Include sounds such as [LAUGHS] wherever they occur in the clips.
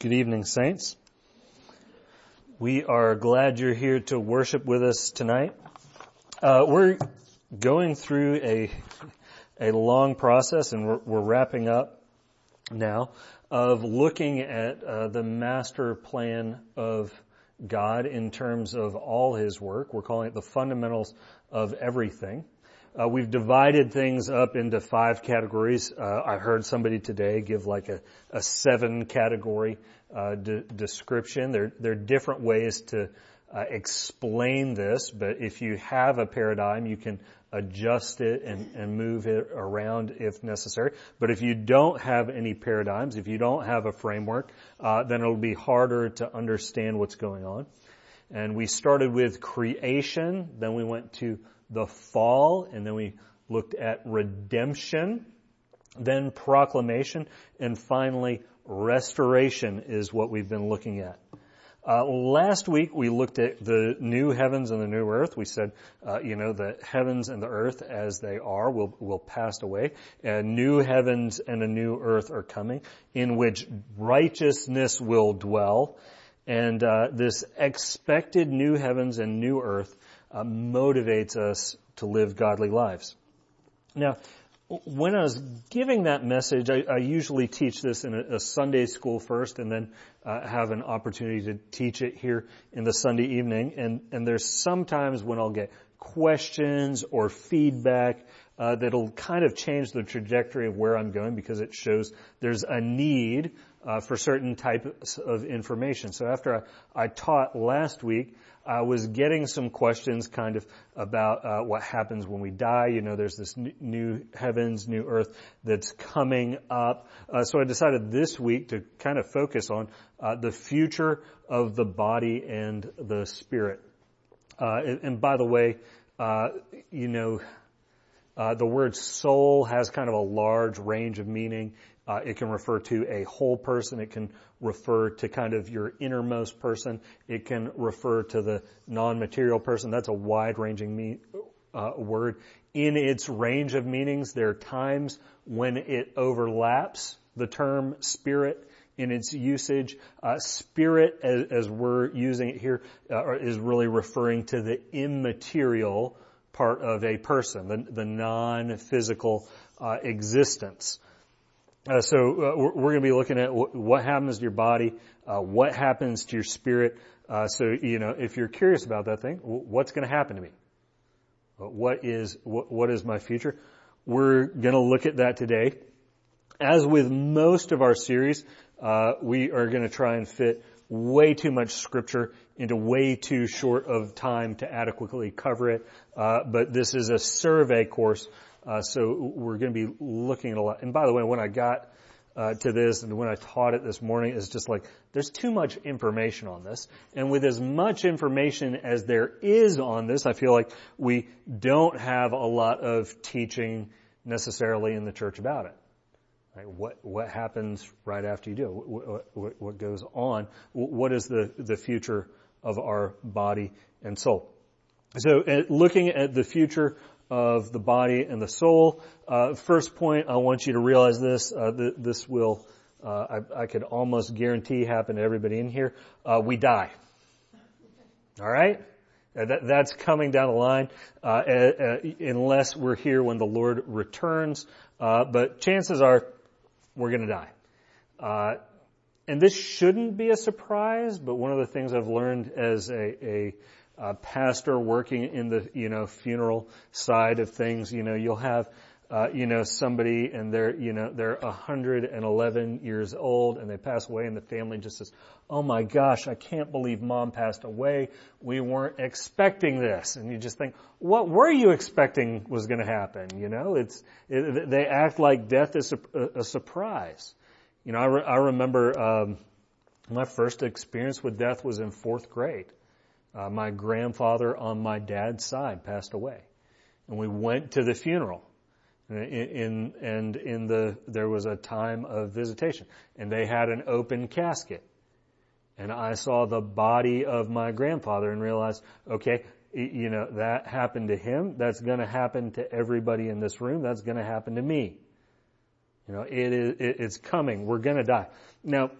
Good evening, saints. We are glad you're here to worship with us tonight. Uh, we're going through a a long process, and we're, we're wrapping up now of looking at uh, the master plan of God in terms of all His work. We're calling it the fundamentals of everything. Uh, we've divided things up into five categories. Uh, I heard somebody today give like a, a seven category uh, de- description. There, there are different ways to uh, explain this, but if you have a paradigm, you can adjust it and, and move it around if necessary. But if you don't have any paradigms, if you don't have a framework, uh, then it'll be harder to understand what's going on. And we started with creation, then we went to the fall, and then we looked at redemption, then proclamation, and finally restoration is what we've been looking at. Uh, last week we looked at the new heavens and the new earth. We said, uh, you know, the heavens and the earth as they are will will pass away, and new heavens and a new earth are coming, in which righteousness will dwell, and uh, this expected new heavens and new earth uh, motivates us to live godly lives. Now, when I was giving that message, I, I usually teach this in a, a, Sunday school first, and then uh, have an opportunity to teach it here in the Sunday evening. And and there's sometimes when I'll get questions or feedback uh, that'll kind of change the trajectory of where I'm going because it shows there's a need uh, for certain types of information. So after I, I taught last week, I was getting some questions kind of about uh, what happens when we die. You know, there's this new heavens, new earth that's coming up. Uh, so I decided this week to kind of focus on uh, the future of the body and the spirit. Uh, and, and, by the way, uh, you know, the word soul has kind of a large range of meaning. It can refer to a whole person. It can refer to kind of your innermost person. It can refer to the non-material person. That's a wide-ranging me- uh, word. In its range of meanings, there are times when it overlaps the term spirit in its usage. Uh, spirit, as, as, we're using it here, uh, is really referring to the immaterial part of a person, the, the non-physical uh, existence. Uh, so uh, we're, we're going to be looking at what, happens to your body, uh, what happens to your spirit. Uh, so you know, if you're curious about that thing, what's going to happen to me? What is what, what is my future? We're going to look at that today. As with most of our series, uh, we are going to try and fit way too much scripture into way too short of time to adequately cover it. Uh, but this is a survey course uh, so we're going to be looking at a lot. And by the way, when I got uh, to this and when I taught it this morning, it's just like there's too much information on this. And with as much information as there is on this, I feel like we don't have a lot of teaching necessarily in the church about it. Right? What what happens right after you do? What, what, what goes on? What is the the future of our body and soul? So, uh, looking at the future of the body and the soul. Uh, first point, I want you to realize this. Uh, th- this will, uh, I, I, could almost guarantee happen to everybody in here. Uh, we die. All right. Uh, that, that's coming down the line, uh, unless we're here when the Lord returns. but chances are, we're going to die. and this shouldn't be a surprise. But one of the things I've learned as a, a uh, pastor working in the you know funeral side of things. You know, you'll have uh, you know somebody and they're you know they're 111 years old and they pass away and the family just says, "Oh my gosh, I can't believe mom passed away. We weren't expecting this." And you just think, "What were you expecting was going to happen?" You know, it's it, they act like death is a, a surprise. You know, I, re- I remember um, my first experience with death was in fourth grade. Uh, my grandfather on my dad's side passed away, and we went to the funeral. In, in, and in the there was a time of visitation, and they had an open casket, and I saw the body of my grandfather and realized, okay, you know that happened to him. That's going to happen to everybody in this room. That's going to happen to me. You know, it is it's coming. We're going to die. Now,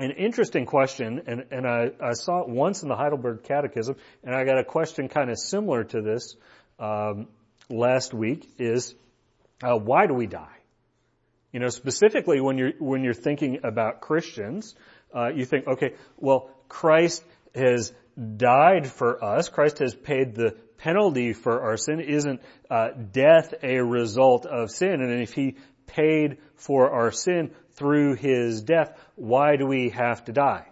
an interesting question, and, and I, I, saw it once in the Heidelberg Catechism, and I got a question kind of similar to this um, last week. Is uh, why do we die? You know, specifically when you're when you're thinking about Christians, uh, you think, okay, well, Christ has died for us. Christ has paid the penalty for our sin. Isn't uh, death a result of sin? And if He paid for our sin through His death, why do we have to die?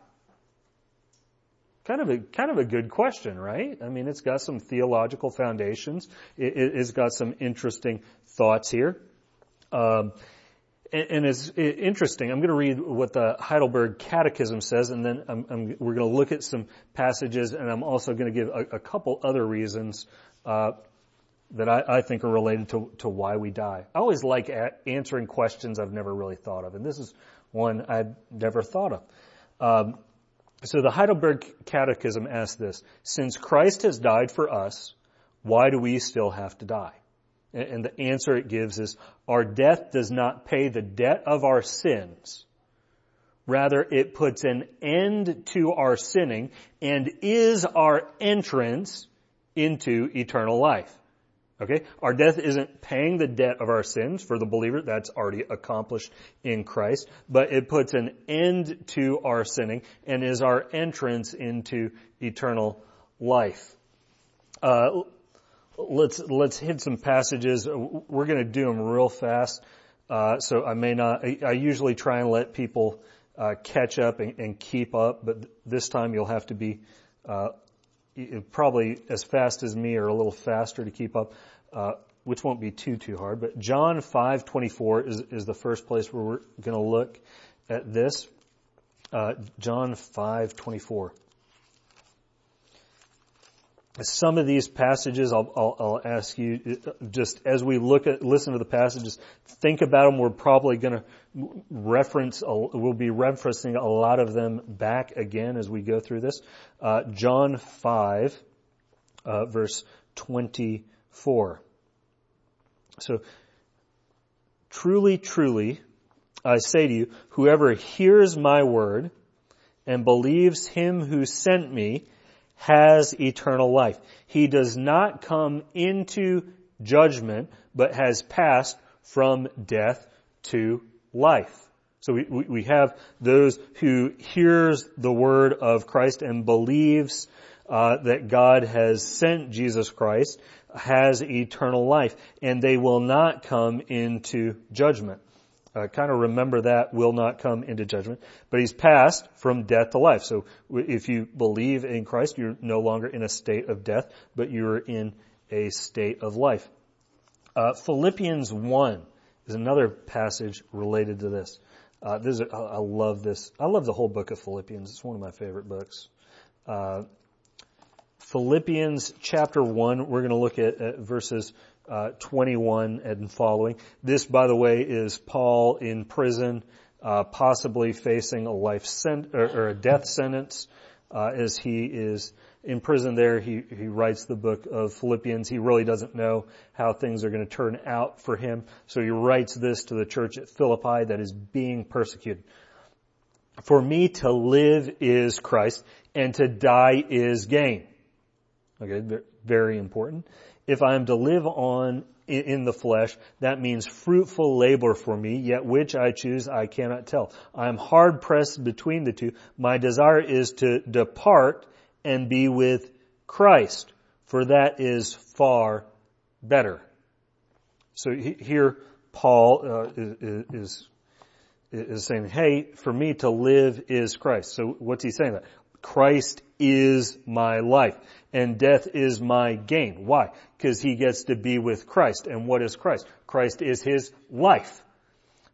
Kind of a kind of a good question, right? I mean, it's got some theological foundations. It, has got some interesting thoughts here. Um, and, it's interesting. I'm going to read what the Heidelberg Catechism says, and then I'm, I'm, we're going to look at some passages, and I'm also going to give a, a couple other reasons uh, that I, I, think are related to, to why we die. I always like a- answering questions I've never really thought of, and this is one I'd never thought of. Um, so the Heidelberg Catechism asks this: Since Christ has died for us, why do we still have to die? And the answer it gives is, our death does not pay the debt of our sins. Rather, it puts an end to our sinning and is our entrance into eternal life. Okay? Our death isn't paying the debt of our sins for the believer. That's already accomplished in Christ. But it puts an end to our sinning and is our entrance into eternal life. Uh, let's let's hit some passages. We're going to do them real fast, uh, so I may not. I, I, usually try and let people uh, catch up and, and, keep up, but this time you'll have to be uh, probably as fast as me or a little faster to keep up, uh, which won't be too too hard. But John five twenty four is is the first place where we're going to look at this. Uh, John five twenty four some of these passages, I'll, I'll, I'll, ask you, just as we look at, listen to the passages, think about them. We're probably going to reference, we'll be referencing a lot of them back again as we go through this. Uh, John 5, uh, verse 24. So, truly, truly, I say to you, whoever hears my word and believes him who sent me has eternal life. He does not come into judgment, but has passed from death to life. So we, we have those who hears the word of Christ and believes uh, that God has sent Jesus Christ has eternal life, and they will not come into judgment. Uh, kind of remember that will not come into judgment, but he's passed from death to life. So if you believe in Christ, you're no longer in a state of death, but you're in a state of life. Uh, Philippians 1 is another passage related to this. Uh, this is, I love this. I love the whole book of Philippians. It's one of my favorite books. Uh, Philippians chapter 1, we're going to look at, at verses uh, 21 and following. This, by the way, is Paul in prison, uh, possibly facing a life sent or, or, a death sentence uh, as he is in prison. There, he he writes the book of Philippians. He really doesn't know how things are going to turn out for him, so he writes this to the church at Philippi that is being persecuted. For me to live is Christ, and to die is gain. Okay, very important. If I am to live on in the flesh, that means fruitful labor for me, yet which I choose I cannot tell. I am hard pressed between the two. My desire is to depart and be with Christ, for that is far better. So here Paul uh, is, is saying, hey, for me to live is Christ. So what's he saying that? Christ is my life and death is my gain. Why? Because he gets to be with Christ. And what is Christ? Christ is his life.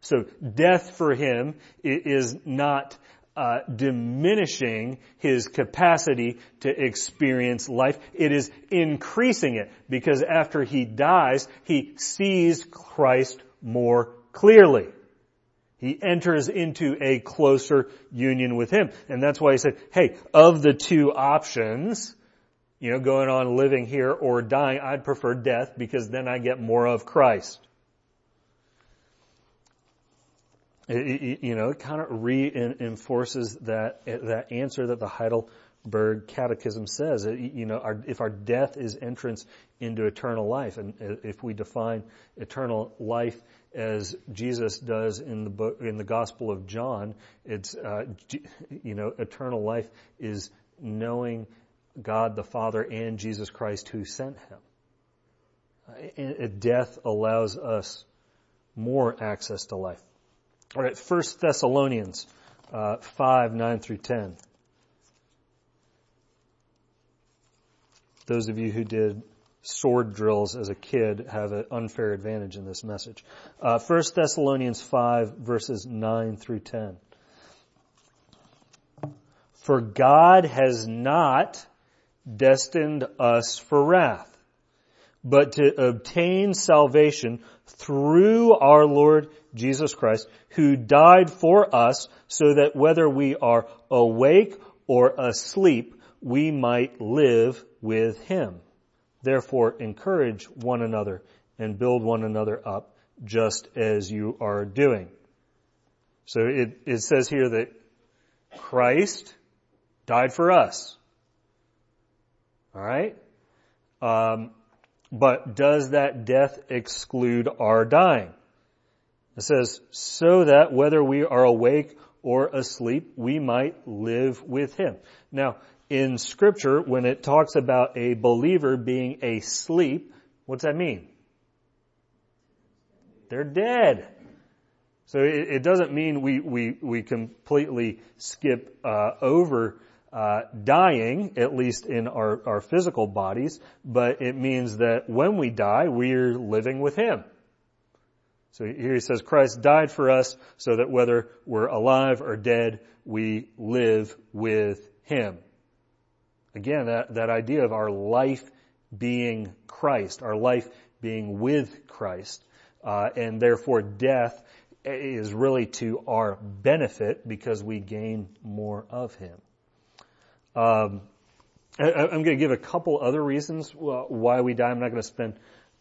So death for him is not uh, diminishing his capacity to experience life. It is increasing it because after he dies, he sees Christ more clearly. He enters into a closer union with Him. And that's why he said, hey, of the two options, you know, going on living here or dying, I'd prefer death because then I get more of Christ. It, you know, it kind of reinforces that that answer that the Heidelberg Catechism says. You know, our, if our death is entrance into eternal life, and if we define eternal life as Jesus does in the book in the Gospel of John, it's uh, you know, eternal life is knowing God the Father and Jesus Christ who sent Him. Death allows us more access to life. All right, First Thessalonians uh, five nine through ten. Those of you who did sword drills as a kid have an unfair advantage in this message. Uh, First Thessalonians five verses nine through ten. For God has not destined us for wrath, but to obtain salvation through our Lord Jesus Christ, who died for us so that whether we are awake or asleep, we might live with him. Therefore encourage one another and build one another up just as you are doing. So it, it says here that Christ died for us. Alright? Um, but does that death exclude our dying? It says, so that whether we are awake or asleep, we might live with Him. Now, in scripture, when it talks about a believer being asleep, what's that mean? They're dead. So it, it doesn't mean we, we, we completely skip uh, over uh, dying, at least in our, our physical bodies, but it means that when we die, we're living with Him. So here he says Christ died for us so that whether we're alive or dead, we live with Him. Again, that, that idea of our life being Christ, our life being with Christ, uh, and therefore death is really to our benefit because we gain more of Him. Um, I, am going to give a couple other reasons why we die. I'm not going to spend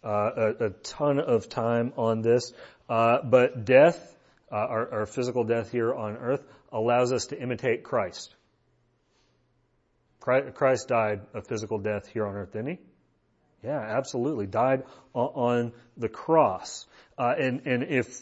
uh, a, a, ton of time on this, uh, but death, uh, our, our, physical death here on earth, allows us to imitate Christ. Christ died a physical death here on earth, didn't he? Yeah, absolutely. Died on, the cross. Uh, and, and if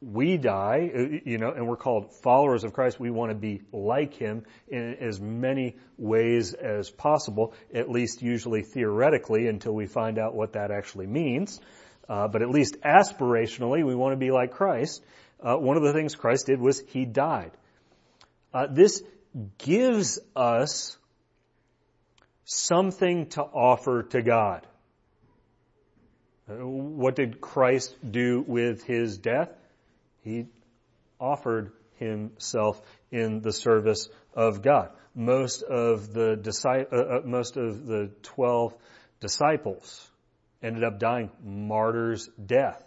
we die, uh, you know, and we're called followers of Christ. We want to be like Him in as many ways as possible, at least usually theoretically until we find out what that actually means. Uh, but at least aspirationally, we want to be like Christ. Uh, one of the things Christ did was He died. Uh, this gives us something to offer to God. What did Christ do with His death? He offered himself in the service of God. Most of the uh, uh, most of the twelve disciples ended up dying martyr's death.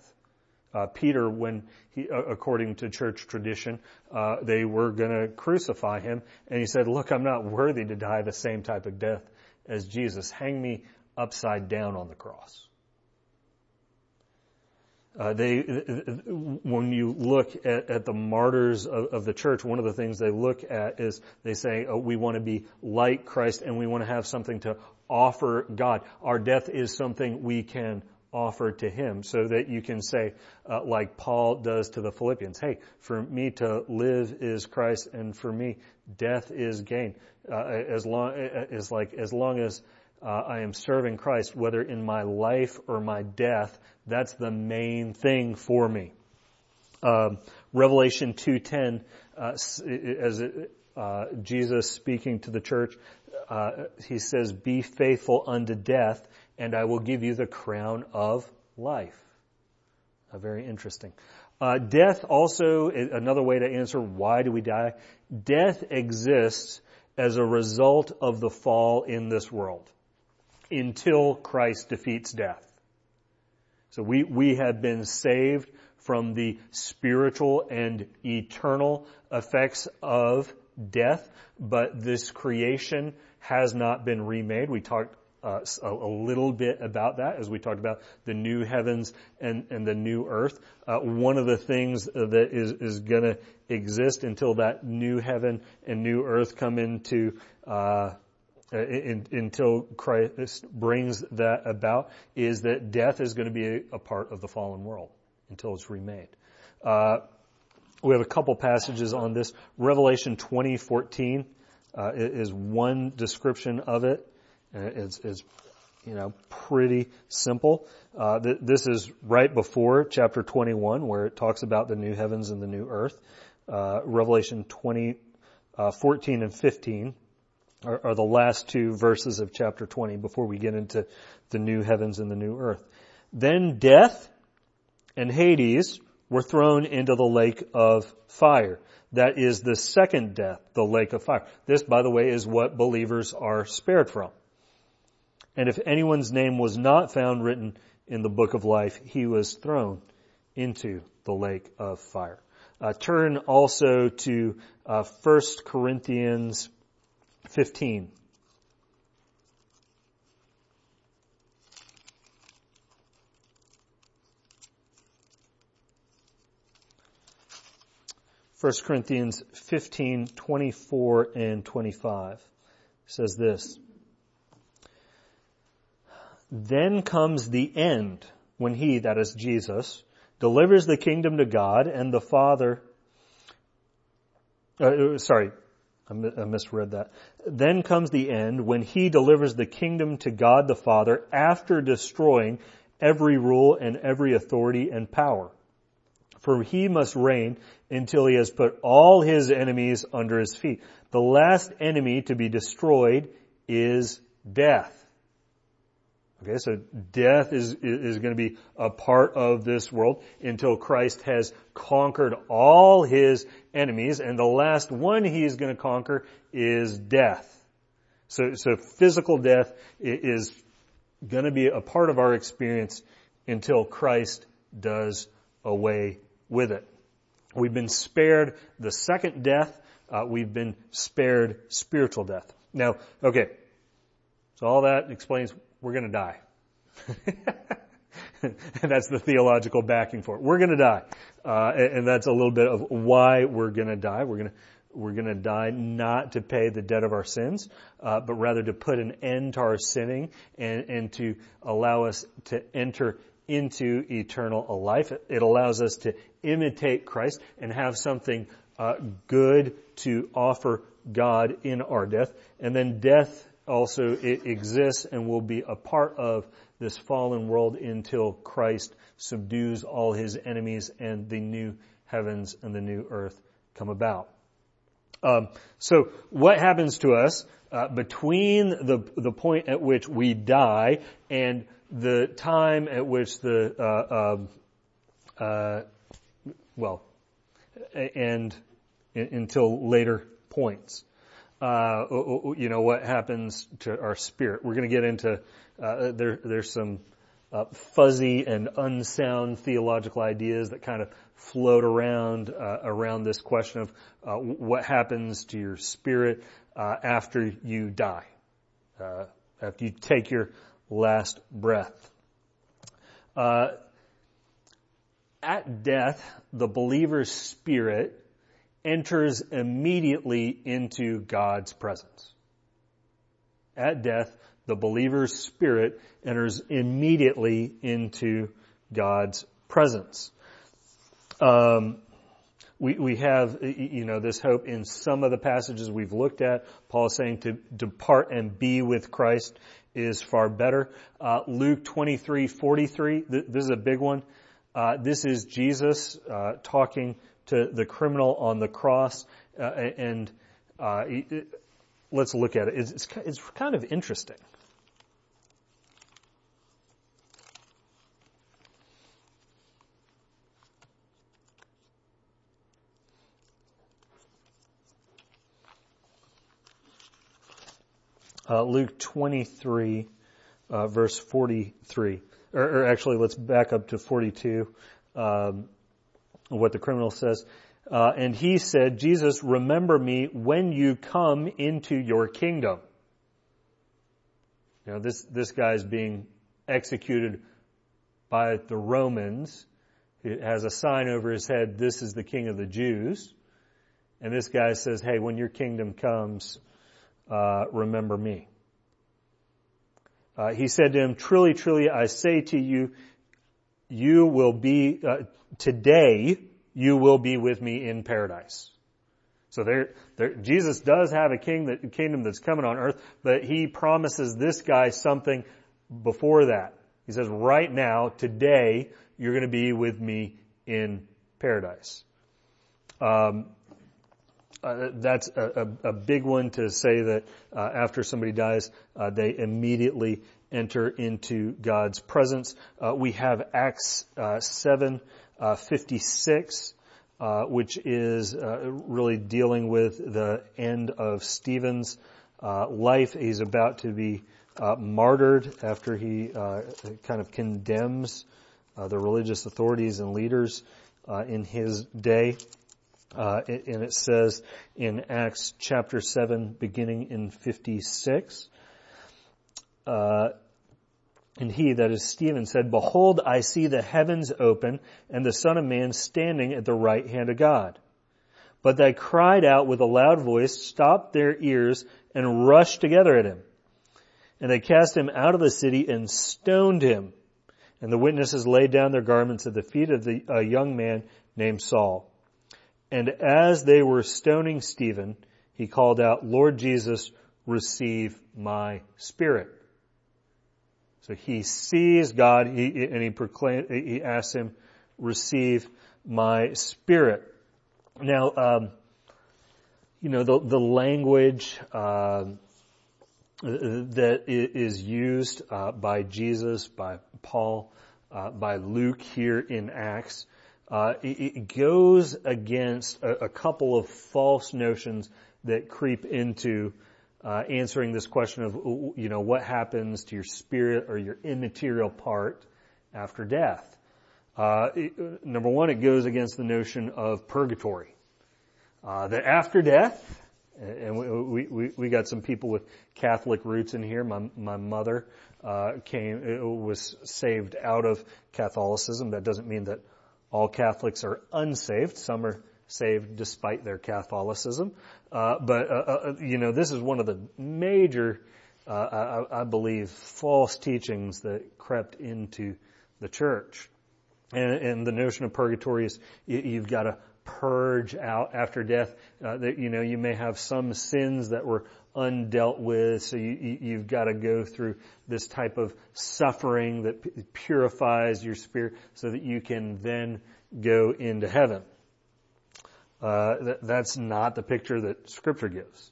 Uh, Peter, when he, uh, according to church tradition, uh, they were going to crucify him, and he said, "Look, I'm not worthy to die the same type of death as Jesus. Hang me upside down on the cross." Uh, they, when you look at, at the martyrs of, of, the church, one of the things they look at is they say, oh, we want to be like Christ and we want to have something to offer God. Our death is something we can offer to Him so that you can say, uh, like Paul does to the Philippians, hey, for me to live is Christ and for me death is gain. Uh, as long, as like, as long as uh, I am serving Christ, whether in my life or my death, that's the main thing for me. Um, Revelation 2.10, uh, as it, uh, Jesus speaking to the church, uh, he says, be faithful unto death and I will give you the crown of life. Uh, very interesting. Uh, death also, another way to answer why do we die? Death exists as a result of the fall in this world until Christ defeats death. So we, we have been saved from the spiritual and eternal effects of death, but this creation has not been remade. We talked uh, a, a, little bit about that as we talked about the new heavens and, and the new earth. Uh, one of the things that is, is going to exist until that new heaven and new earth come into uh, in, until Christ brings that about is that death is going to be a, a part of the fallen world until it's remade. Uh, we have a couple passages on this. Revelation 20:14 uh, is one description of it. It's, it's you know pretty simple. Uh, th- this is right before chapter 21, where it talks about the new heavens and the new earth. Uh, Revelation 20, uh, 14 and 15 are, are the last two verses of chapter 20 before we get into the new heavens and the new earth. Then death and Hades were thrown into the lake of fire. That is the second death, the lake of fire. This, by the way, is what believers are spared from. And if anyone's name was not found written in the book of life, he was thrown into the lake of fire. Uh, turn also to uh, 1 Corinthians 15. First Corinthians 15, 24 and 25 says this. Then comes the end when he, that is Jesus, delivers the kingdom to God and the Father, uh, sorry, I misread that. Then comes the end when he delivers the kingdom to God the Father after destroying every rule and every authority and power. For he must reign until he has put all his enemies under his feet. The last enemy to be destroyed is death. Okay, so death is, is going to be a part of this world until Christ has conquered all his enemies, and the last one he is going to conquer is death. So, so physical death is going to be a part of our experience until Christ does away with it. We've been spared the second death. Uh, we've been spared spiritual death. Now, okay, so all that explains we're going to die. and [LAUGHS] that's the theological backing for it. We're going to die, uh, and, and, that's a little bit of why we're going to die. We're going to we're going to die not to pay the debt of our sins, uh, but rather to put an end to our sinning and, and to allow us to enter into eternal life. It allows us to imitate Christ and have something uh, good to offer God in our death. And then death also it exists and will be a part of this fallen world until Christ subdues all his enemies and the new heavens and the new earth come about. Um, so what happens to us uh, between the the point at which we die and the time at which the uh, um, uh, well and until later points? Uh, you know, what happens to our spirit. We're going to get into, uh, there, there's some uh, fuzzy and unsound theological ideas that kind of float around, uh, around this question of uh, what happens to your spirit uh, after you die, after you take your last breath. at death, the believer's spirit enters immediately into God's presence. At death, the believer's spirit enters immediately into God's presence. Um, we, we have, you know, this hope in some of the passages we've looked at. Paul is saying to depart and be with Christ is far better. Uh, Luke 23, 43, th- this is a big one. Uh, this is Jesus uh, talking to the criminal on the cross, uh, and uh, it, let's look at it. It's, it's kind of interesting. Uh, Luke 23, uh, verse 43. Or, or, actually, let's back up to 42. Um, what the criminal says. Uh, and he said, Jesus, remember me when you come into your kingdom. You know, this, this is being executed by the Romans. It has a sign over his head, this is the king of the Jews. And this guy says, hey, when your kingdom comes, uh, remember me. Uh, he said to him, truly, truly, I say to you, you will be, uh, today, you will be with me in paradise. So there, there, Jesus does have a king that, kingdom that's coming on earth, but he promises this guy something before that. He says, right now, today, you're going to be with me in paradise. Um, uh, that's a, a, a, big one to say that uh, after somebody dies, uh, they immediately enter into God's presence. Uh, we have Acts uh, seven uh, fifty six. which is really dealing with the end of Stephen's life. He's about to be martyred after he kind of condemns the religious authorities and leaders in his day. Uh, and it says in Acts chapter 7, beginning in 56, uh, and he, that is Stephen, said, Behold, I see the heavens open and the Son of Man standing at the right hand of God. But they cried out with a loud voice, stopped their ears, and rushed together at him. And they cast him out of the city and stoned him. And the witnesses laid down their garments at the feet of the, a young man named Saul. And as they were stoning Stephen, he called out, Lord Jesus, receive my spirit. So he sees God he, and he proclaims, he asks him, receive my spirit. Now, um, you know, the, the language, uh, that is used uh, by Jesus, by Paul, uh, by Luke here in Acts, uh, it, goes against a, a, couple of false notions that creep into uh, answering this question of, you know, what happens to your spirit or your immaterial part after death. Uh, it, number one, it goes against the notion of purgatory. Uh, that after death, and we, we, we got some people with Catholic roots in here. My, my mother, uh, came, was saved out of Catholicism. That doesn't mean that all Catholics are unsaved. Some are saved despite their Catholicism. Uh, but, uh, uh, you know, this is one of the major, uh, I, I, believe, false teachings that crept into the church. And, and the notion of purgatory is you, you've got to purge out after death. Uh, that you know you may have some sins that were undealt with, so you, you, have got to go through this type of suffering that purifies your spirit, so that you can then go into heaven. Uh, that, that's not the picture that Scripture gives.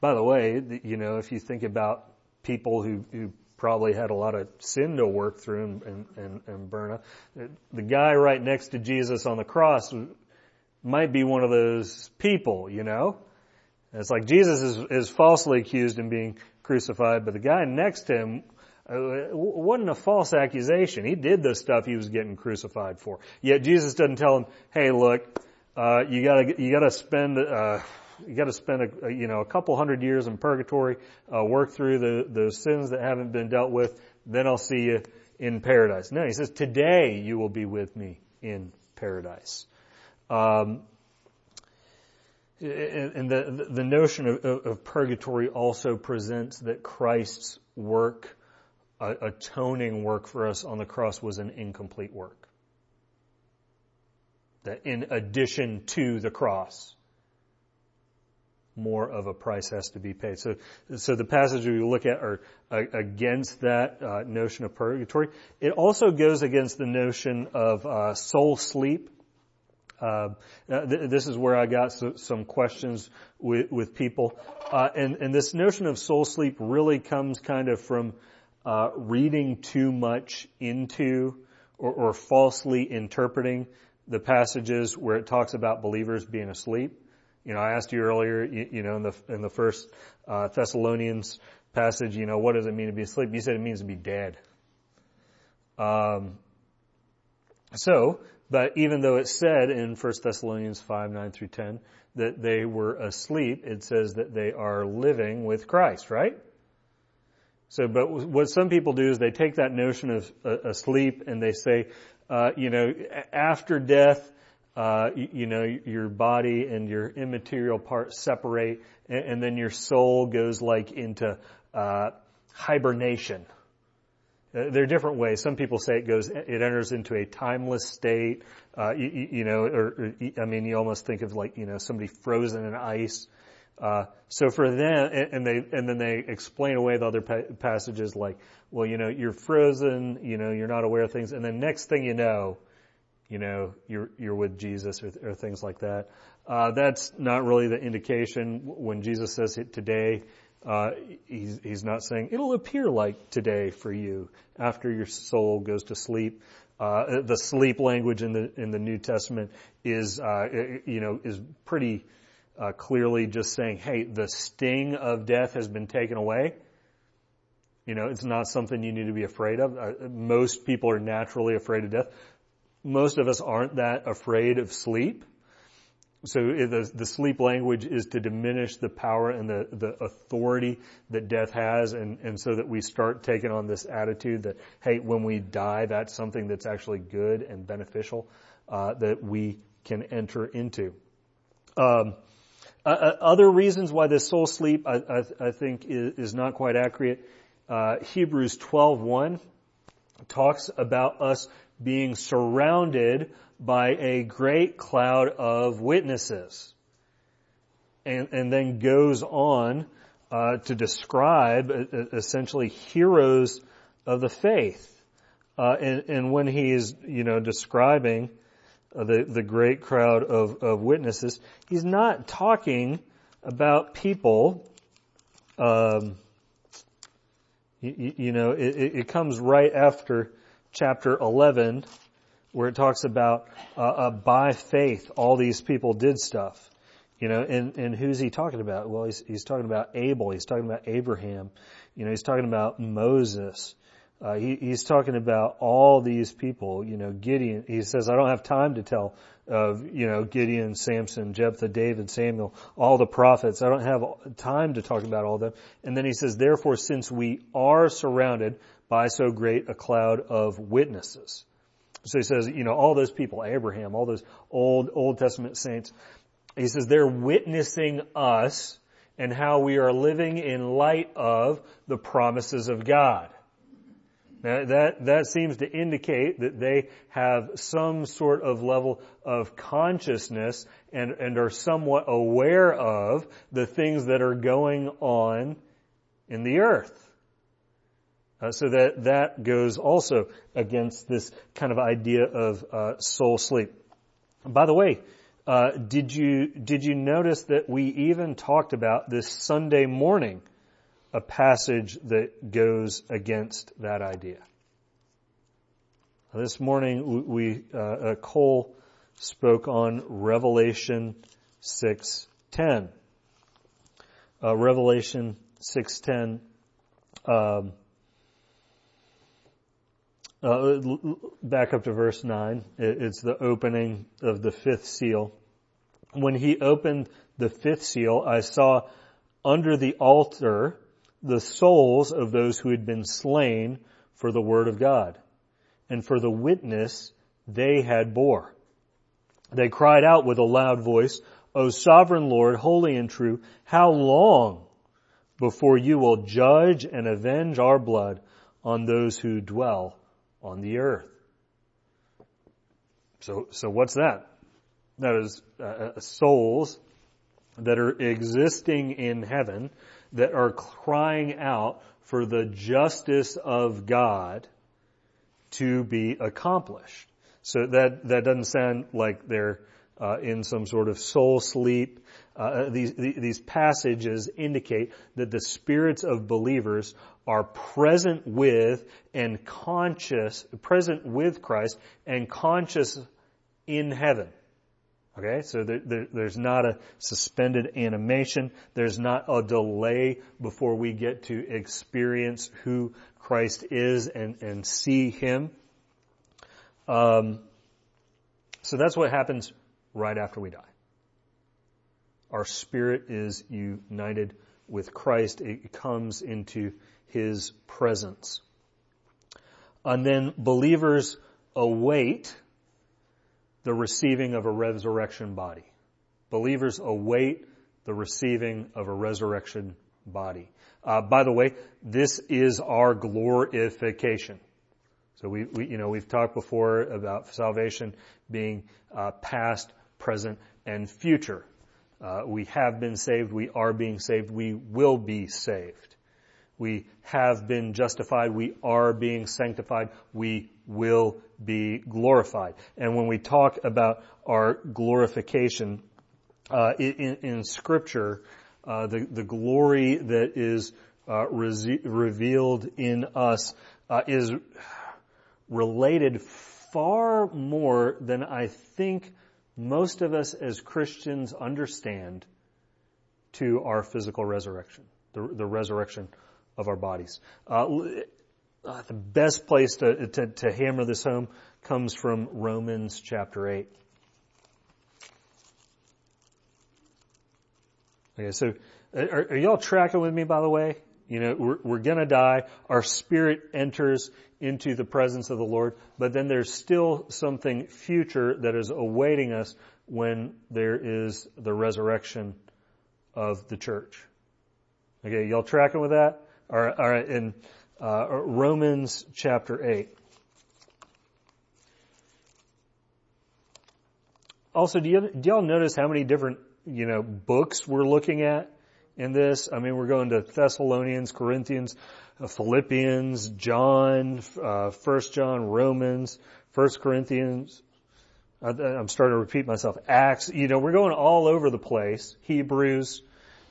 By the way, you know, if you think about people who, who probably had a lot of sin to work through and, and, and, and burn up. The guy right next to Jesus on the cross might be one of those people, you know? it's like Jesus is, is falsely accused in being crucified, but the guy next to him uh, wasn't a false accusation. He did the stuff he was getting crucified for. Yet Jesus doesn't tell him, "Hey, look, uh, you gotta you gotta spend uh, you gotta spend a, you know a couple hundred years in purgatory, uh, work through the the sins that haven't been dealt with. Then I'll see you in paradise." No, he says, "Today you will be with me in paradise." Um, and the, the notion of, of, purgatory also presents that Christ's work, atoning work for us on the cross was an incomplete work. That in addition to the cross, more of a price has to be paid. So, so the passages we look at are against that uh, notion of purgatory. It also goes against the notion of uh, soul sleep uh, th- this is where I got so, some questions with, with people, uh, and, and this notion of soul sleep really comes kind of from uh, reading too much into or, or, falsely interpreting the passages where it talks about believers being asleep. You know, I asked you earlier, you, you know, in the in the first uh, Thessalonians passage, you know, what does it mean to be asleep? You said it means to be dead. Um, so but even though it said in 1 Thessalonians 5, 9 through 10 that they were asleep, it says that they are living with Christ, right? So, but what some people do is they take that notion of uh, asleep and they say, uh, you know, after death, uh, you, you, know, your body and your immaterial parts separate, and, and then your soul goes like into uh, hibernation. Uh, there are different ways. Some people say it goes, it enters into a timeless state. Uh, you, you, know, or, or, I mean, you almost think of like, you know, somebody frozen in ice. Uh, so for them, and they, and then they explain away the other pa- passages like, well, you know, you're frozen, you know, you're not aware of things, and then next thing you know, you know, you're, you're with Jesus or, or things like that. Uh, that's not really the indication when Jesus says it today. Uh, he's, he's not saying it'll appear like today for you after your soul goes to sleep. Uh, the sleep language in the in the New Testament is uh, you know is pretty uh, clearly just saying, hey, the sting of death has been taken away. You know, it's not something you need to be afraid of. Uh, most people are naturally afraid of death. Most of us aren't that afraid of sleep. So the, the sleep language is to diminish the power and the, the authority that death has and, and so that we start taking on this attitude that, hey, when we die, that's something that's actually good and beneficial, uh, that we can enter into. Um, uh, uh, other reasons why this soul sleep, I, I, I think, is, is, not quite accurate. Uh, Hebrews 12:1 talks about us being surrounded by a great cloud of witnesses, and, and then goes on uh, to describe uh, essentially heroes of the faith. and, and when he's, you know, describing uh, the, the great crowd of, of witnesses, he's not talking about people, um, you, you, know, it, it, comes right after chapter 11 where it talks about uh, uh, by faith all these people did stuff. You know, and, and who's he talking about? Well, he's, he's talking about Abel. He's talking about Abraham. You know, he's talking about Moses. Uh, he, he's talking about all these people, you know, Gideon. He says, I don't have time to tell of, you know, Gideon, Samson, Jephthah, David, Samuel, all the prophets. I don't have time to talk about all them. And then he says, therefore, since we are surrounded by so great a cloud of witnesses. So he says, you know, all those people, Abraham, all those old, Old Testament saints, he says they're witnessing us and how we are living in light of the promises of God. Now that, that seems to indicate that they have some sort of level of consciousness and, and are somewhat aware of the things that are going on in the earth. Uh, so that, that goes also against this kind of idea of uh, soul sleep. By the way, uh, did you did you notice that we even talked about this Sunday morning a passage that goes against that idea. This morning we, uh, uh, Cole spoke on Revelation 6.10. Uh, Revelation 6.10, um, uh, back up to verse 9. It's the opening of the fifth seal. When he opened the fifth seal, I saw under the altar the souls of those who had been slain for the word of God and for the witness they had bore. They cried out with a loud voice, O sovereign Lord, holy and true, how long before you will judge and avenge our blood on those who dwell on the earth? So, so what's that? That is uh, uh souls that are existing in heaven that are crying out for the justice of God to be accomplished. So that, that doesn't sound like they're uh, in some sort of soul sleep. Uh, these, these passages indicate that the spirits of believers are present with and conscious, present with Christ and conscious in heaven. Okay, so there, there, there's not a suspended animation. There's not a delay before we get to experience who Christ is and, and see Him. Um, so that's what happens right after we die. Our spirit is united with Christ, it comes into his presence. And then believers await the receiving of a resurrection body. Believers await the receiving of a resurrection body. Uh, by the way, this is our glorification. So we, we, you know, we've talked before about salvation being uh, past, present, and future. Uh, we have been saved. We are being saved. We will be saved. We have been justified. We are being sanctified. We will be glorified. And when we talk about our glorification uh, in, in, Scripture, uh, the the glory that is uh, re- revealed in us uh, is related far more than I think most of us as Christians understand to our physical resurrection, the, the resurrection of our bodies. Uh, uh, the best place to, to, to, hammer this home comes from Romans chapter 8. Okay, so are, are y'all tracking with me by the way? You know, we're, we're gonna die. Our spirit enters into the presence of the Lord, but then there's still something future that is awaiting us when there is the resurrection of the church. Okay, y'all tracking with that? All right, in uh, Romans chapter 8. Also, do, you, do y'all notice how many different, you know, books we're looking at in this? I mean, we're going to Thessalonians, Corinthians, uh, Philippians, John, uh, First John, Romans, First Corinthians. Uh, I'm starting to repeat myself. Acts. You know, we're going all over the place. Hebrews.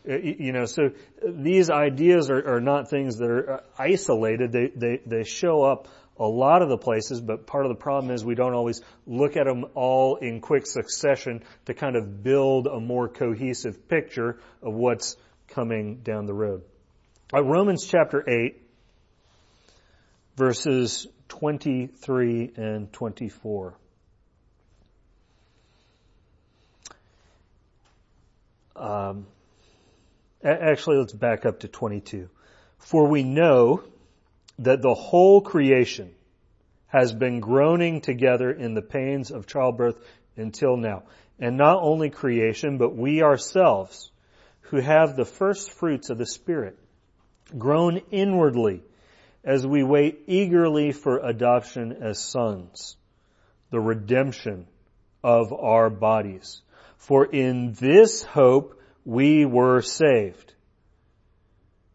Uh, you know, so these ideas are, are not things that are isolated. They, they, they show up a lot of the places, but part of the problem is we don't always look at them all in quick succession to kind of build a more cohesive picture of what's coming down the road. Uh, Romans chapter 8, verses 23 and 24. Um, actually, let's back up to 22. For we know that the whole creation has been groaning together in the pains of childbirth until now. And not only creation, but we ourselves, who have the first fruits of the Spirit, groan inwardly as we wait eagerly for adoption as sons, the redemption of our bodies. For in this hope we were saved.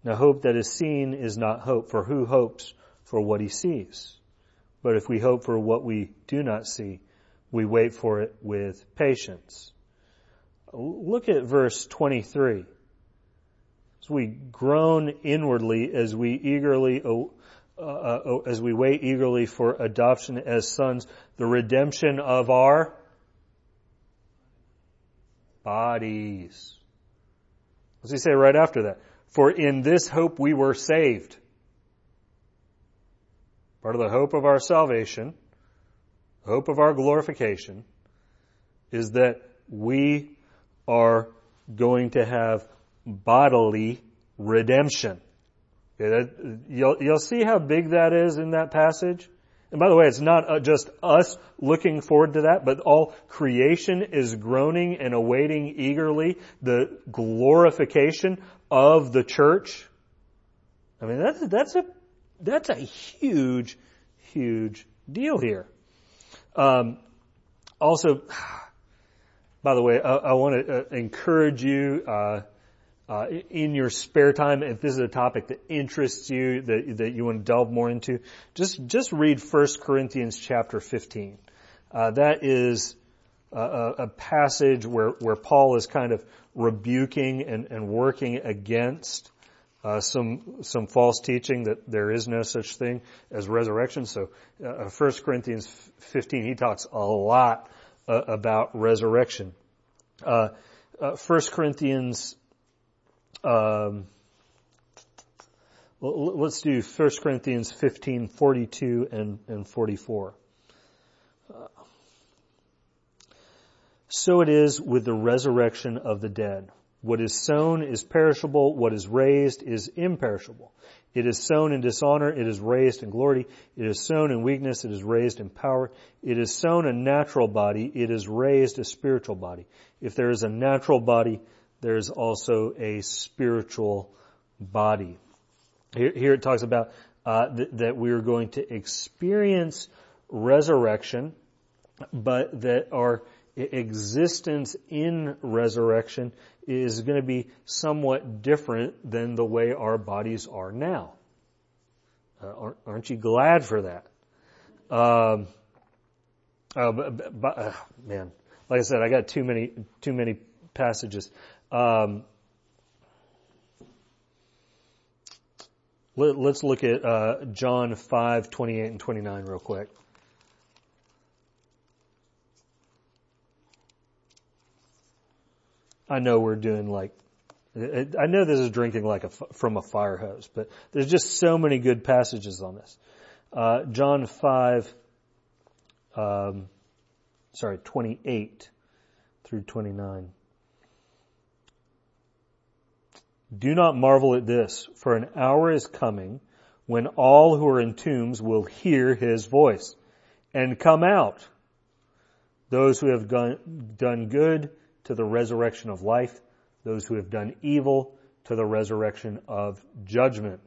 Now hope that is seen is not hope, for who hopes for what he sees? But if we hope for what we do not see, we wait for it with patience. Look at verse 23. As we groan inwardly as we eagerly, uh, uh, as we wait eagerly for adoption as sons, the redemption of our bodies. What's he say right after that? For in this hope we were saved. Part of the hope of our salvation, hope of our glorification, is that we are going to have bodily redemption. Okay, that, you'll, you'll see how big that is in that passage. And by the way, it's not uh, just us looking forward to that, but all creation is groaning and awaiting eagerly the glorification of the church. I mean, that's, that's a, that's a huge, huge deal here. Um, also, [SIGHS] by the way, I, I want to uh, encourage you, uh, uh, in your spare time, if this is a topic that interests you, that, that you want to delve more into, just, just read 1 Corinthians chapter 15. Uh, that is a, a, passage where, where Paul is kind of rebuking and, and working against uh, some some false teaching that there is no such thing as resurrection. So, uh, 1 Corinthians 15, he talks a lot uh, about resurrection. Uh, 1 uh, Corinthians um, let's do 1 Corinthians 15, 42 and, and 44. Uh, so it is with the resurrection of the dead. What is sown is perishable. What is raised is imperishable. It is sown in dishonor. It is raised in glory. It is sown in weakness. It is raised in power. It is sown a natural body. It is raised a spiritual body. If there is a natural body, there is also a spiritual body. Here, here it talks about uh, th- that we are going to experience resurrection, but that our existence in resurrection is going to be somewhat different than the way our bodies are now. Uh, aren't you glad for that? Um, uh, but, but, uh, man, like I said, I got too many too many passages. Um, let, us look at uh, John five twenty eight and twenty nine real quick. I know we're doing like, I know this is drinking like a, from a fire hose, but there's just so many good passages on this. Uh, John 5, um, sorry, 28 through 29. Do not marvel at this, for an hour is coming when all who are in tombs will hear his voice and come out. Those who have done good to the resurrection of life, those who have done evil to the resurrection of judgment.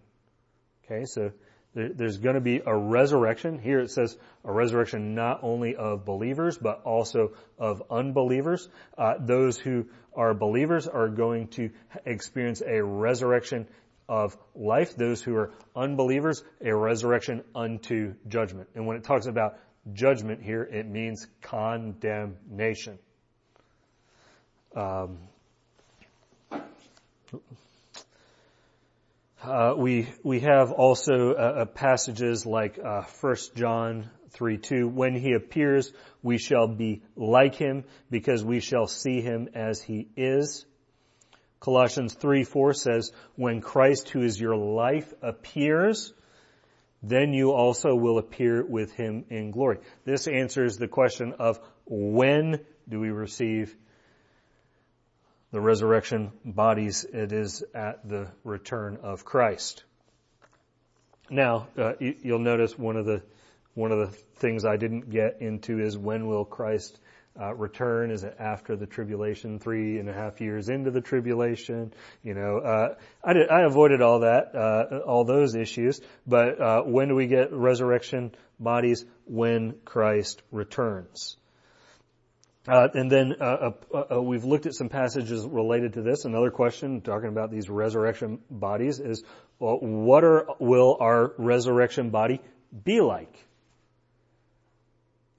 Okay, so there's going to be a resurrection. Here it says a resurrection not only of believers, but also of unbelievers. Uh, those who are believers are going to experience a resurrection of life. Those who are unbelievers, a resurrection unto judgment. And when it talks about judgment here, it means condemnation. Um, uh, we we have also uh, uh passages like uh, 1 John 3 2. When he appears, we shall be like him because we shall see him as he is. Colossians 3 4 says, When Christ, who is your life, appears, then you also will appear with him in glory. This answers the question of when do we receive the resurrection bodies, it is at the return of Christ. Now, uh, you'll notice one of the one of the things I didn't get into is when will Christ uh, return? Is it after the tribulation, three and a half years into the tribulation? You know, uh, I, did, I avoided all that, uh, all those issues. But uh, when do we get resurrection bodies? When Christ returns. Uh, and then uh, uh, uh, we've looked at some passages related to this. Another question, talking about these resurrection bodies, is well, what are, will our resurrection body be like?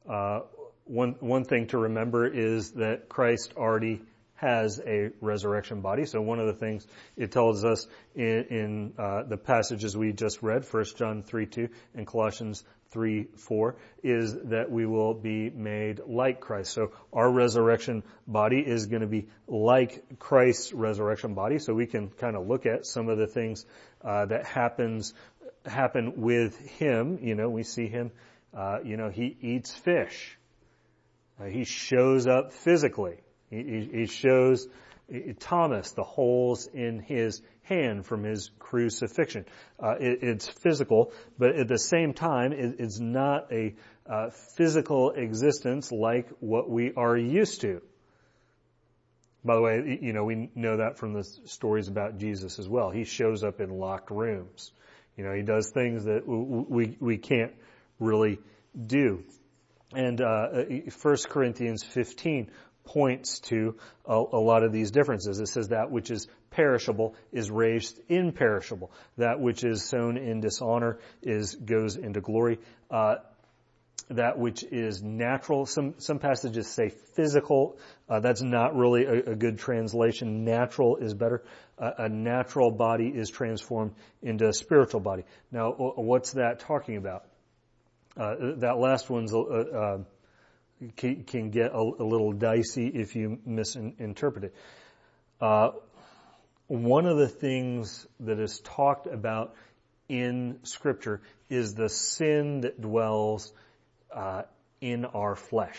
Uh, one one thing to remember is that Christ already has a resurrection body. So one of the things it tells us in, in uh, the passages we just read, 1 John 3, 2 and Colossians 3, 4, is that we will be made like Christ. So our resurrection body is going to be like Christ's resurrection body. So we can kind of look at some of the things uh, that happens happen with him. You know, we see him. Uh, you know, he eats fish. Uh, he shows up physically. He, he shows Thomas the holes in his hand from his crucifixion. Uh, it, it's physical, but at the same time, it, it's not a uh, physical existence like what we are used to. By the way, you know, we know that from the stories about Jesus as well. He shows up in locked rooms. You know, he does things that we, we can't really do. And, uh, 1 Corinthians 15 points to a, a, lot of these differences. It says that which is perishable is raised imperishable. That which is sown in dishonor is goes into glory. Uh, that which is natural. Some some passages say physical. Uh, that's not really a, a, good translation. Natural is better. Uh, a natural body is transformed into a spiritual body. Now, what's that talking about? Uh, that last one's uh, uh, can, can get a, a, little dicey if you misinterpret it. Uh, one of the things that is talked about in Scripture is the sin that dwells in our flesh,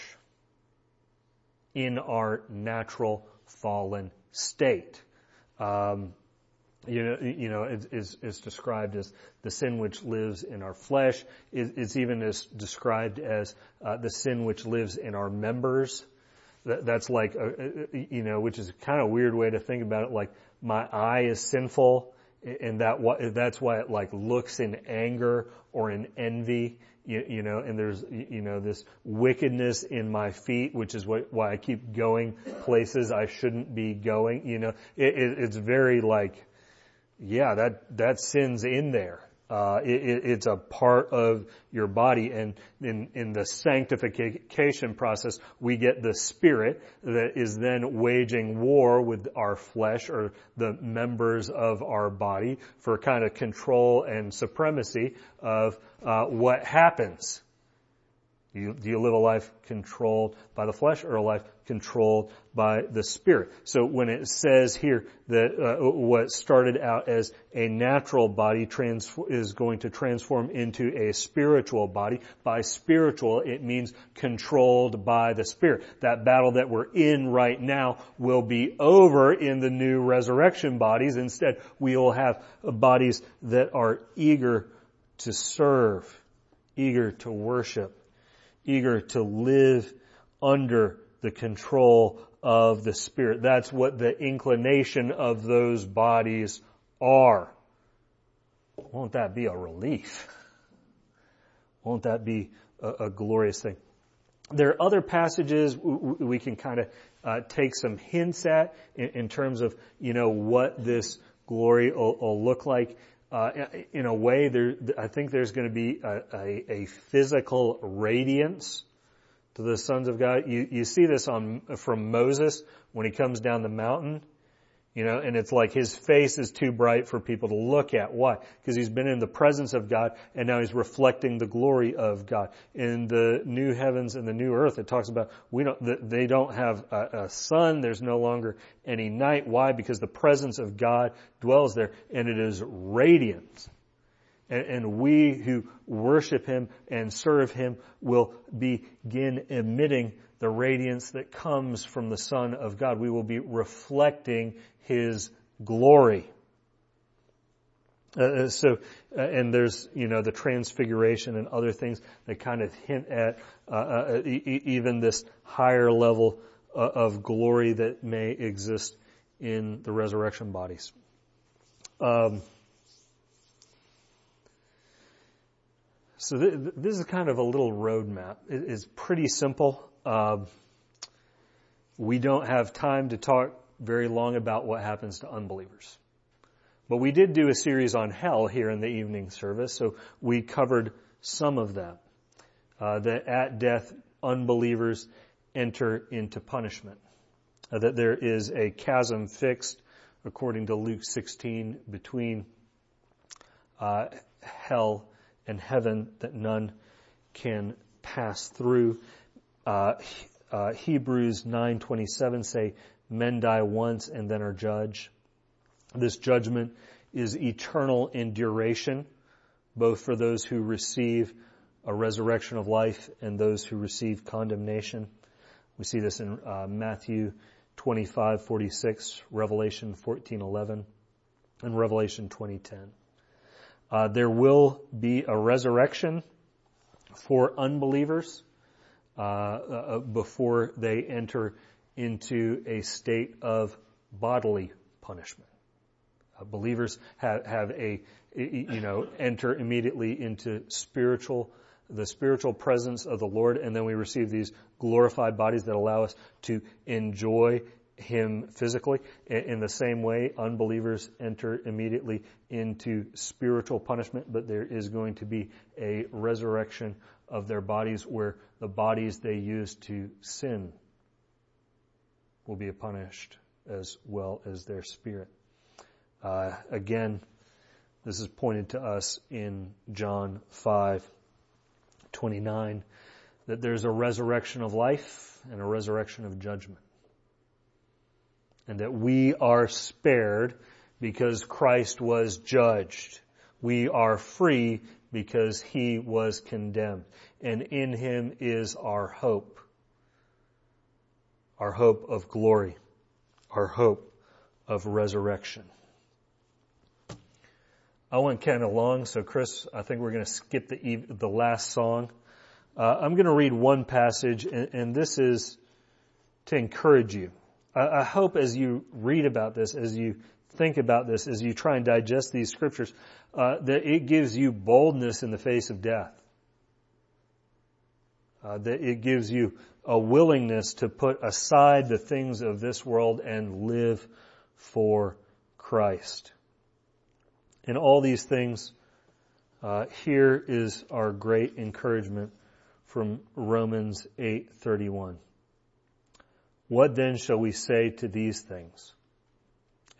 in our natural fallen state. Um, you know, you know, it, it's, it's, described as the sin which lives in our flesh. It, it's even as described as uh, the sin which lives in our members. That, that's like, uh, uh, uh, a, you know, which is a kind of weird way to think about it. Like my eye is sinful, and that that's why it like looks in anger or in envy. You, you, know, and there's, you know, this wickedness in my feet, which is what, why I keep going places I shouldn't be going. You know, it, it, it's very like, yeah, that, that sin's in there. Uh, it, it's a part of your body, and in, in the sanctification process, we get the spirit that is then waging war with our flesh or the members of our body for kind of control and supremacy of uh, what happens you, do you live a life controlled by the flesh or a life controlled by the spirit? So when it says here that uh, what started out as a natural body trans- is going to transform into a spiritual body, by spiritual it means controlled by the spirit. That battle that we're in right now will be over in the new resurrection bodies. Instead, we will have bodies that are eager to serve, eager to worship eager to live under the control of the Spirit. That's what the inclination of those bodies are. Won't that be a relief? Won't that be a, a glorious thing? There are other passages we can kind of uh, take some hints at in, in, terms of, you know, what this glory will, will look like uh, in a way, there, I think there's going to be a, a, a, physical radiance to the sons of God. You, you see this on from Moses when he comes down the mountain. You know, and it's like his face is too bright for people to look at. Why? Because he's been in the presence of God and now he's reflecting the glory of God. In the new heavens and the new earth, it talks about we don't, they don't have a, a sun. There's no longer any night. Why? Because the presence of God dwells there and it is radiant. And, and we who worship Him and serve Him will begin emitting the radiance that comes from the Son of God. We will be reflecting His glory. Uh, uh, so, uh, and there's, you know, the transfiguration and other things that kind of hint at uh, uh e- even this higher level uh, of glory that may exist in the resurrection bodies. Um, so th- this is kind of a little roadmap. It is pretty simple. Um, we don't have time to talk very long about what happens to unbelievers. But we did do a series on hell here in the evening service, so we covered some of that. Uh, that at death, unbelievers enter into punishment. Uh, that there is a chasm fixed, according to Luke 16, between uh, hell and heaven that none can pass through. Uh, uh, Hebrews 9:27 say, "Men die once and then are judged." This judgment is eternal in duration, both for those who receive a resurrection of life and those who receive condemnation. We see this in uh, Matthew 25:46, Revelation 14:11, and Revelation 20:10. Uh, there will be a resurrection for unbelievers uh, uh, before they enter into a state of bodily punishment. Uh, believers have, have a, you know, enter immediately into spiritual, the spiritual presence of the Lord, and then we receive these glorified bodies that allow us to enjoy him physically. In the same way, unbelievers enter immediately into spiritual punishment, but there is going to be a resurrection of their bodies where the bodies they use to sin will be punished as well as their spirit. Uh, again, this is pointed to us in John 5, 29, that there's a resurrection of life and a resurrection of judgment and that we are spared because Christ was judged. We are free because he was condemned. And in him is our hope. Our hope of glory. Our hope of resurrection. I went kind of long, so Chris, I think we're going to skip the, the last song. Uh, I'm going to read one passage, and, and, this is to encourage you. I, I hope as you read about this, as you think about this, as you try and digest these scriptures, uh, that it gives you boldness in the face of death. Uh, that it gives you a willingness to put aside the things of this world and live for Christ. In all these things, uh, here is our great encouragement from Romans 8:31. What then shall we say to these things?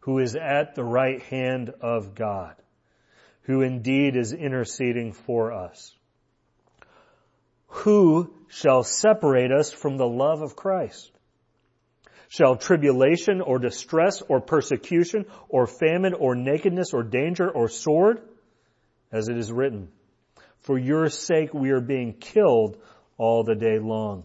who is at the right hand of God, who indeed is interceding for us. Who shall separate us from the love of Christ? Shall tribulation or distress or persecution or famine or nakedness or danger or sword? As it is written, for your sake we are being killed all the day long.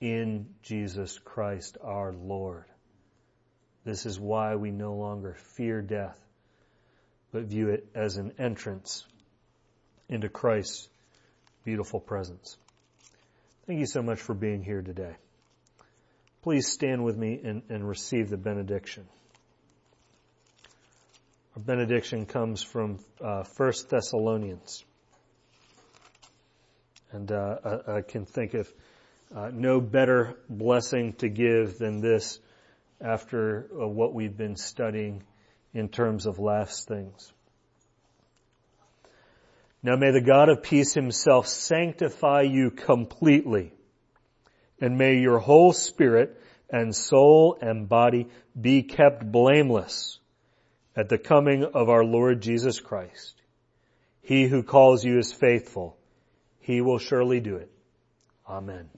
in Jesus Christ our Lord. This is why we no longer fear death, but view it as an entrance into Christ's beautiful presence. Thank you so much for being here today. Please stand with me and, and receive the benediction. Our benediction comes from uh, 1 Thessalonians. And uh, I, I, can think of uh, no better blessing to give than this after uh, what we've been studying in terms of last things. Now may the God of peace himself sanctify you completely and may your whole spirit and soul and body be kept blameless at the coming of our Lord Jesus Christ. He who calls you is faithful he will surely do it. Amen.